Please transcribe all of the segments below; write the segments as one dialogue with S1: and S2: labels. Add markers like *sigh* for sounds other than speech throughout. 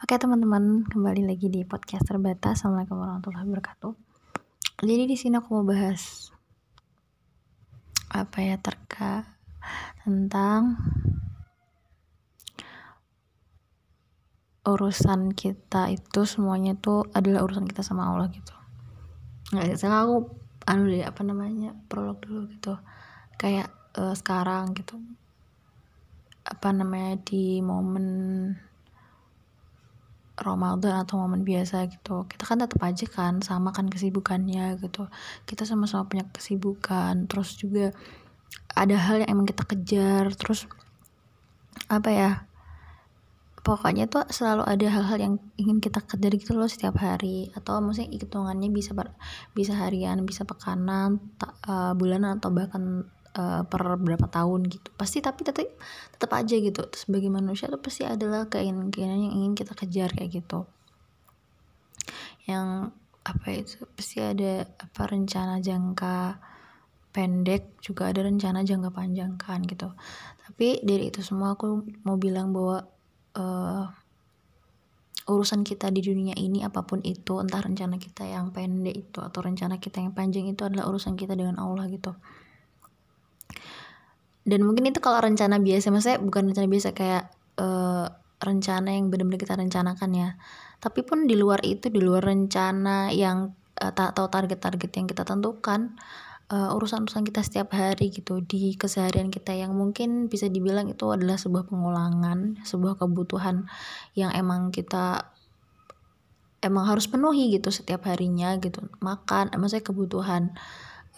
S1: Oke teman-teman, kembali lagi di podcast terbatas. Assalamualaikum warahmatullahi wabarakatuh. Jadi di sini aku mau bahas apa ya terkait tentang urusan kita itu semuanya tuh adalah urusan kita sama Allah gitu. Nggak salah aku anu deh apa namanya prolog dulu gitu. Kayak uh, sekarang gitu apa namanya di momen Ramadan atau momen biasa gitu. Kita kan tetap aja kan sama kan kesibukannya gitu. Kita sama-sama punya kesibukan terus juga ada hal yang emang kita kejar terus apa ya pokoknya tuh selalu ada hal-hal yang ingin kita kejar gitu loh setiap hari. Atau maksudnya hitungannya bisa bisa harian bisa pekanan uh, bulanan atau bahkan uh, per berapa tahun gitu. Pasti tapi tetap tetap aja gitu. Sebagai manusia tuh pasti adalah keinginan-keinginan yang ingin kita kejar kayak gitu. Yang apa itu pasti ada apa rencana jangka pendek juga ada rencana jangka panjang kan gitu. Tapi dari itu semua aku mau bilang bahwa uh, urusan kita di dunia ini apa pun itu entah rencana kita yang pendek itu atau rencana kita yang panjang itu adalah urusan kita dengan Allah gitu dan mungkin itu kalau rencana biasa maksudnya bukan rencana biasa kayak uh, rencana yang benar-benar kita rencanakan ya. Tapi pun di luar itu di luar rencana yang tak tahu target-target yang kita tentukan uh, urusan-urusan kita setiap hari gitu di keseharian kita yang mungkin bisa dibilang itu adalah sebuah pengulangan sebuah kebutuhan yang emang kita emang harus penuhi gitu setiap harinya gitu. Makan maksudnya kebutuhan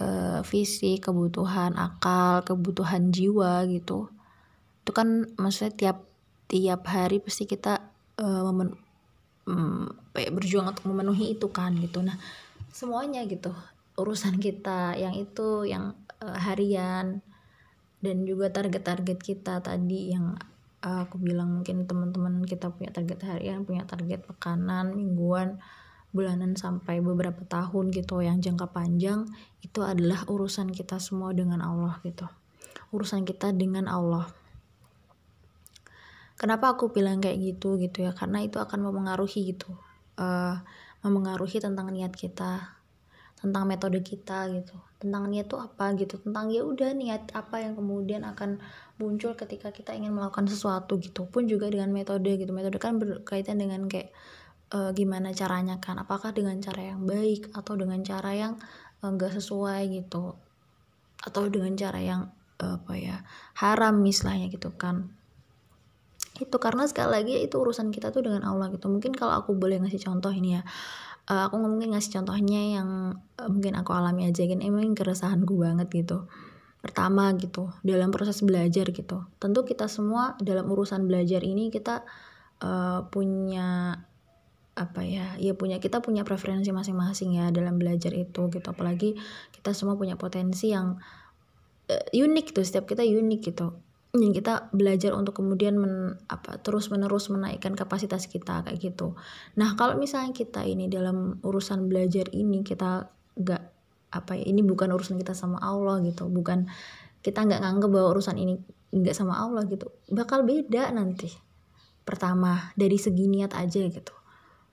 S1: uh, fisik, kebutuhan akal, kebutuhan jiwa gitu. Itu kan maksudnya tiap tiap hari pasti kita uh, memen, um, berjuang untuk memenuhi itu kan gitu. Nah, semuanya gitu. Urusan kita yang itu yang uh, harian dan juga target-target kita tadi yang aku bilang mungkin teman-teman kita punya target harian, punya target pekanan, mingguan bulanan sampai beberapa tahun gitu yang jangka panjang itu adalah urusan kita semua dengan Allah gitu. Urusan kita dengan Allah. Kenapa aku bilang kayak gitu gitu ya? Karena itu akan mempengaruhi gitu. Uh, mempengaruhi tentang niat kita tentang metode kita gitu. Tentang niat itu apa gitu? Tentang ya udah niat apa yang kemudian akan muncul ketika kita ingin melakukan sesuatu gitu. Pun juga dengan metode gitu. Metode kan berkaitan dengan kayak uh, gimana caranya kan? Apakah dengan cara yang baik atau dengan cara yang enggak uh, sesuai gitu? Atau dengan cara yang uh, apa ya haram misalnya gitu kan? Itu karena sekali lagi itu urusan kita tuh dengan Allah gitu. Mungkin kalau aku boleh ngasih contoh ini ya. Uh, aku mungkin ngasih contohnya yang uh, mungkin aku alami aja kan emang keresahanku banget gitu. Pertama gitu dalam proses belajar gitu. Tentu kita semua dalam urusan belajar ini kita uh, punya apa ya ya punya kita punya preferensi masing-masing ya dalam belajar itu gitu. Apalagi kita semua punya potensi yang uh, unik tuh setiap kita unik gitu. Dan kita belajar untuk kemudian men, apa terus menerus menaikkan kapasitas kita kayak gitu. Nah kalau misalnya kita ini dalam urusan belajar ini kita nggak apa ya ini bukan urusan kita sama Allah gitu. Bukan kita nggak nganggep bahwa urusan ini nggak sama Allah gitu. Bakal beda nanti. Pertama dari segi niat aja gitu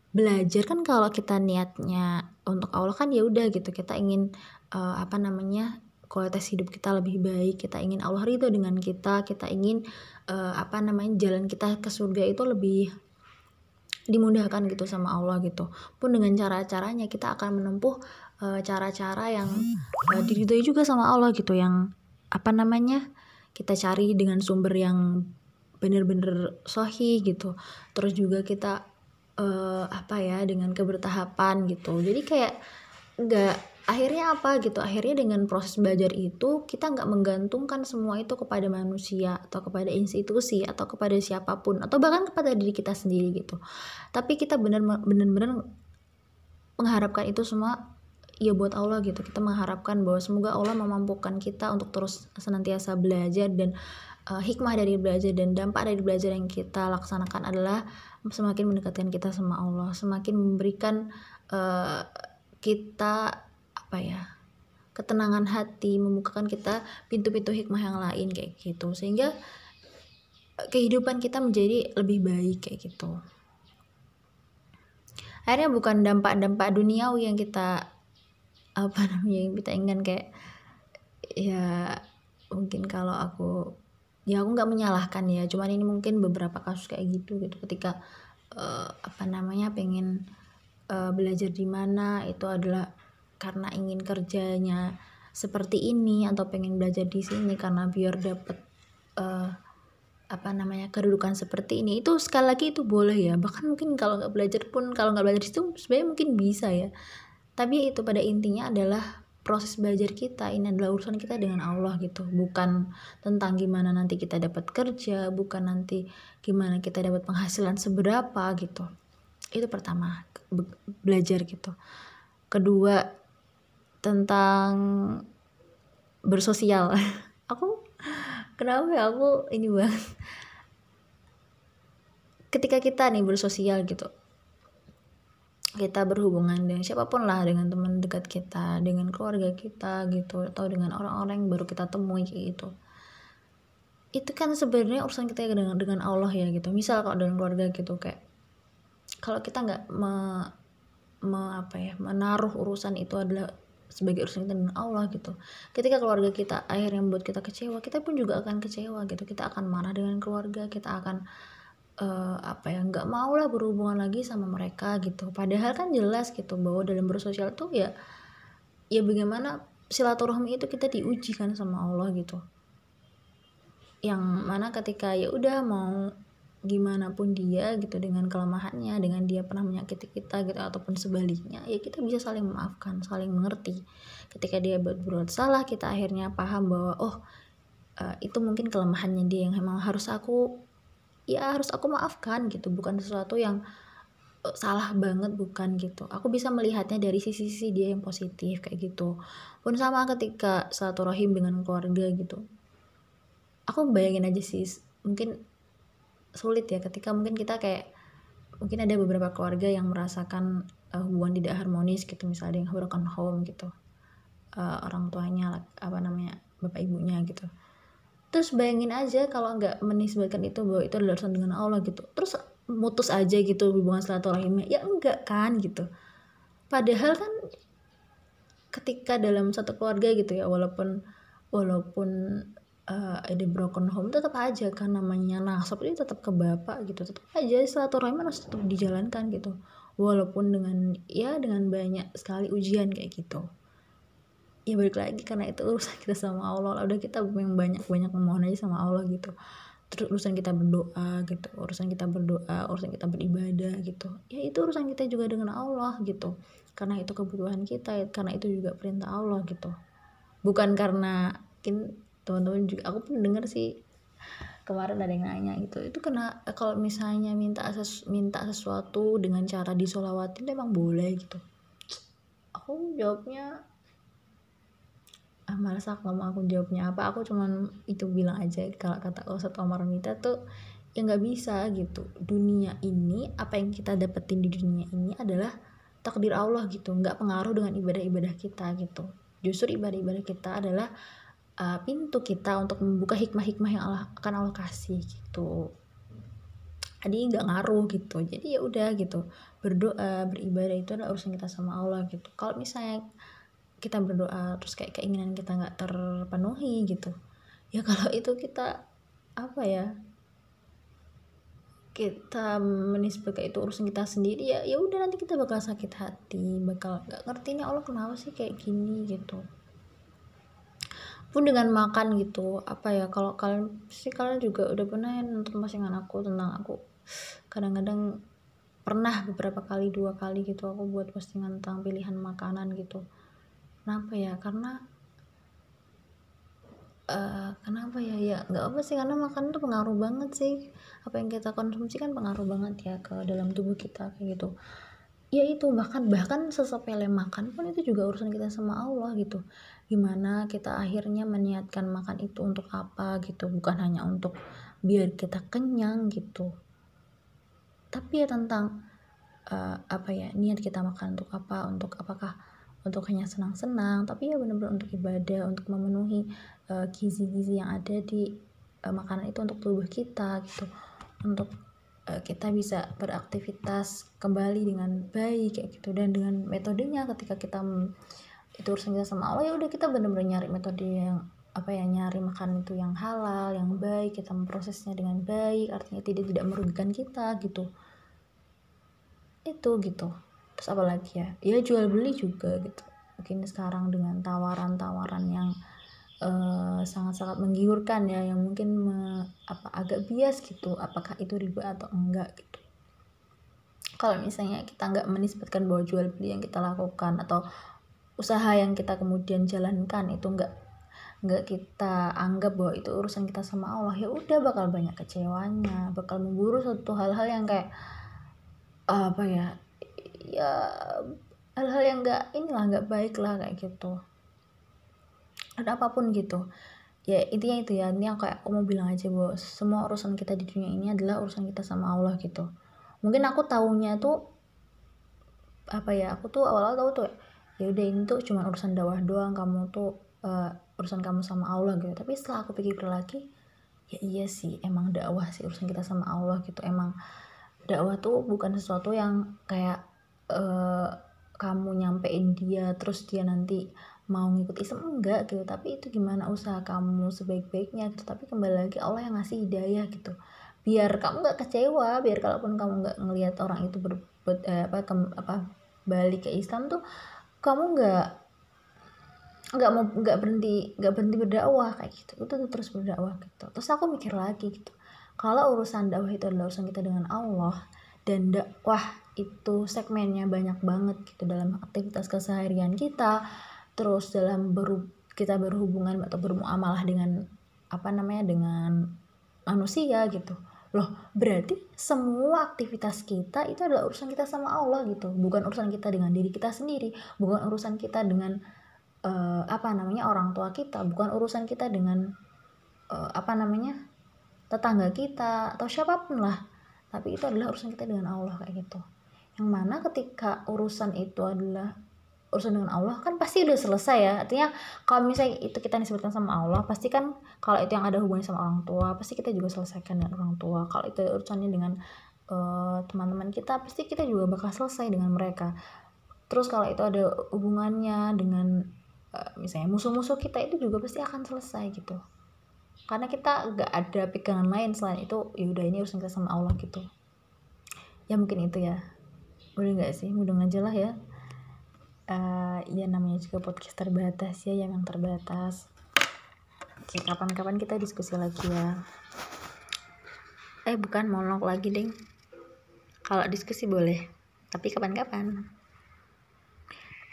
S1: belajar kan kalau kita niatnya untuk Allah kan ya udah gitu kita ingin uh, apa namanya kualitas hidup kita lebih baik kita ingin Allah ridho dengan kita kita ingin uh, apa namanya jalan kita ke surga itu lebih dimudahkan gitu sama Allah gitu. Pun dengan cara-caranya kita akan menempuh uh, cara-cara yang uh, diridhoi juga sama Allah gitu yang apa namanya kita cari dengan sumber yang bener-bener sohi gitu. Terus juga kita uh, apa ya dengan kebertahapan gitu. Jadi kayak nggak akhirnya apa gitu? Akhirnya dengan proses belajar itu kita nggak menggantungkan semua itu kepada manusia atau kepada institusi atau kepada siapa pun atau bahkan kepada diri kita sendiri gitu. Tapi kita benar benar mengharapkan itu semua ya buat Allah gitu. Kita mengharapkan bahwa semoga Allah memampukan kita untuk terus senantiasa belajar dan uh, hikmah dari belajar dan dampak dari belajar yang kita laksanakan adalah semakin mendekatkan kita sama Allah. Semakin memberikan uh, kita apa ya ketenangan hati membukakan kita pintu-pintu hikmah yang lain kayak gitu. Sehingga kehidupan kita menjadi lebih baik kayak gitu. Akhirnya bukan dampak-dampak duniawi yang kita apa namanya yang kita inginkan kayak ya mungkin kalau aku ya aku nggak menyalahkan ya cuman ini mungkin beberapa kasus kayak gitu gitu. Ketika uh, apa namanya pengen uh, belajar di mana itu adalah karena ingin kerjanya seperti ini atau pengen belajar di sini karena biar dapet uh, apa namanya kedudukan seperti ini. Itu sekali lagi itu boleh ya bahkan mungkin kalau nggak belajar pun kalau nggak belajar itu sebenarnya mungkin bisa ya tapi itu pada intinya adalah proses belajar kita. Ini adalah urusan kita dengan Allah gitu. Bukan tentang gimana nanti kita dapat kerja bukan nanti gimana kita dapat penghasilan seberapa gitu. Itu pertama belajar gitu. Kedua tentang bersosial. *laughs* Aku kenapa ya? Aku ini banget. Ketika kita nih bersosial gitu kita berhubungan dengan siapa pun lah dengan teman dekat kita dengan keluarga kita gitu atau dengan orang-orang yang baru kita temui kayak gitu. Itu kan sebenarnya urusan kita dengan dengan Allah ya gitu. Misal kalau dengan keluarga gitu kayak kalau kita nggak me, me apa ya menaruh urusan itu adalah sebagai urusan kita dengan Allah gitu. Ketika keluarga kita akhirnya membuat kita kecewa kita pun juga akan kecewa gitu. Kita akan marah dengan keluarga kita akan uh, apa ya nggak mau lah berhubungan lagi sama mereka gitu. Padahal kan jelas gitu bahwa dalam bersosial tuh ya ya bagaimana silaturahmi itu kita diuji kan sama Allah gitu. Yang mana ketika ya udah mau gimana pun dia gitu dengan kelemahannya dengan dia pernah menyakiti kita gitu ataupun sebaliknya ya kita bisa saling memaafkan saling mengerti. Ketika dia berbuat salah kita akhirnya paham bahwa oh uh, itu mungkin kelemahannya dia yang memang harus aku ya harus aku maafkan gitu bukan sesuatu yang uh, salah banget bukan gitu. Aku bisa melihatnya dari sisi-sisi dia yang positif kayak gitu. Pun sama ketika silaturahim dengan keluarga gitu. Aku bayangin aja sih mungkin sulit ya ketika mungkin kita kayak mungkin ada beberapa keluarga yang merasakan uh, hubungan tidak harmonis gitu. Misalnya yang broken home gitu. Uh, orang tuanya apa namanya bapak ibunya gitu terus bayangin aja kalau nggak menisbatkan itu bahwa itu adalah urusan dengan Allah gitu. Terus mutus aja gitu hubungan silaturahimnya. Ya enggak kan gitu. Padahal kan ketika dalam satu keluarga gitu ya walaupun walaupun uh, ada broken home tetap aja kan namanya. Nasab itu tetap ke bapak gitu. Tetap aja silaturahim harus tetap dijalankan gitu. Walaupun dengan ya dengan banyak sekali ujian kayak gitu ya balik lagi karena itu urusan *laughs* kita sama Allah udah kita yang banyak banyak memohon aja sama Allah gitu. Terus urusan kita berdoa gitu urusan kita berdoa urusan kita beribadah gitu. Ya itu urusan kita juga dengan Allah gitu. Karena itu kebutuhan kita karena itu juga perintah Allah gitu. Bukan karena mungkin teman-teman juga aku pun dengar sih kemarin ada yang nanya gitu. Itu kena kalau misalnya minta ses, minta sesuatu dengan cara disolawatin memang boleh gitu. Aku jawabnya ah malas aku mau aku jawabnya apa. Aku cuman itu bilang aja kalau kata Ustadz Omar Mita tuh ya nggak bisa gitu. Dunia ini apa yang kita dapetin di dunia ini adalah takdir Allah gitu. Nggak pengaruh dengan ibadah-ibadah kita gitu. Justru ibadah-ibadah kita adalah uh, pintu kita untuk membuka hikmah-hikmah yang Allah akan Allah kasih gitu. Jadi nggak ngaruh gitu. Jadi ya udah gitu. Berdoa beribadah itu adalah urusan kita sama Allah gitu. Kalau misalnya kita berdoa terus kayak keinginan kita nggak terpenuhi gitu. Ya kalau *laughs* itu kita apa ya kita menisbahkan itu urusan kita sendiri ya ya udah nanti kita bakal sakit hati bakal nggak ngerti nih Allah kenapa sih kayak gini? gitu. Pun dengan makan gitu apa ya kalau kalian sih kalian juga udah pernah ya nonton postingan aku tentang aku kadang-kadang pernah beberapa kali dua kali gitu aku buat postingan tentang pilihan makanan gitu kenapa ya? Karena uh, kenapa ya? Ya nggak apa sih karena makan tuh pengaruh banget sih. Apa yang kita konsumsi kan pengaruh banget ya ke dalam tubuh kita kayak gitu. Ya itu bahkan bahkan sesepele makan pun itu juga urusan kita sama Allah gitu. Gimana kita akhirnya meniatkan makan itu untuk apa gitu. Bukan hanya untuk biar kita kenyang gitu. Tapi ya tentang uh, apa ya niat kita makan untuk apa untuk apakah untuk hanya senang-senang tapi ya benar-benar untuk ibadah untuk memenuhi eh, gizi-gizi yang ada di uh, makanan itu untuk tubuh kita gitu. Untuk uh, kita bisa beraktivitas kembali dengan baik kayak gitu. Dan dengan metodenya ketika kita itu urusan kita sama Allah ya udah kita benar-benar nyari metode yang apa ya nyari makan itu yang halal yang baik kita memprosesnya dengan baik artinya tidak tidak merugikan kita gitu. Itu gitu terus apa lagi ya? Ya jual beli juga gitu. Mungkin sekarang dengan tawaran-tawaran yang eh, sangat-sangat menggiurkan ya yang mungkin me, apa agak bias gitu apakah itu riba atau enggak gitu. Kalau misalnya kita nggak menisbatkan bahwa jual beli yang kita lakukan atau usaha yang kita kemudian jalankan itu enggak nggak kita anggap bahwa itu urusan kita sama Allah ya udah bakal banyak kecewanya bakal memburu suatu hal-hal yang kayak apa ya ya hal-hal yang enggak inilah nggak baik lah kayak gitu. Ada apa pun gitu. Ya intinya itu ya ini kayak aku mau bilang aja bahwa semua urusan kita di dunia ini adalah urusan kita sama Allah gitu. Mungkin aku tahunya tuh apa ya aku tuh awal-awal tahu tuh ya udah ini tuh cuma urusan dakwah doang kamu tuh uh, urusan kamu sama Allah gitu. Tapi setelah aku pikir lagi ya iya sih emang dakwah sih urusan kita sama Allah gitu. Emang dakwah tuh bukan sesuatu yang kayak uh, kamu nyampein dia terus dia nanti mau ngikut Islam enggak gitu. Tapi itu gimana usaha kamu sebaik-baiknya gitu. Tapi kembali lagi Allah yang ngasih hidayah gitu. Biar kamu nggak kecewa biar kalaupun kamu nggak ngelihat orang itu berbuat eh, apa ke, apa balik ke Islam tuh kamu nggak nggak mau nggak berhenti nggak berhenti berdakwah kayak gitu. Itu tuh terus berdakwah gitu. Terus aku mikir lagi gitu. Kalau urusan dakwah itu adalah urusan kita dengan Allah dan dakwah itu segmennya banyak banget gitu dalam aktivitas keseharian kita. Terus dalam beru kita berhubungan atau bermuamalah dengan apa namanya dengan manusia gitu. Loh berarti semua aktivitas kita itu adalah urusan kita sama Allah gitu. Bukan urusan kita dengan diri kita sendiri. Bukan urusan kita dengan uh, apa namanya orang tua kita. Bukan urusan kita dengan uh, apa namanya tetangga kita atau siapa pun lah. Tapi itu adalah urusan kita dengan Allah kayak gitu yang mana ketika urusan itu adalah urusan dengan Allah kan pasti udah selesai ya. Artinya kalau misalnya itu kita disebutkan sama Allah pasti kan kalau itu yang ada hubungannya sama orang tua pasti kita juga selesaikan dengan orang tua. Kalau itu urusannya dengan uh, teman-teman kita pasti kita juga bakal selesai dengan mereka. Terus kalau itu ada hubungannya dengan uh, misalnya musuh-musuh kita itu juga pasti akan selesai gitu. Karena kita gak ada pegangan lain selain itu yaudah ini urusan kita sama Allah gitu. Ya mungkin itu ya udah nggak sih? Mudah aja lah ya. Uh, ya namanya juga podcast terbatas ya yang terbatas. Oke kapan-kapan kita diskusi lagi ya. Eh bukan monolog lagi ding. Kalau diskusi boleh tapi kapan-kapan.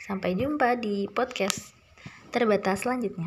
S1: Sampai jumpa di podcast terbatas selanjutnya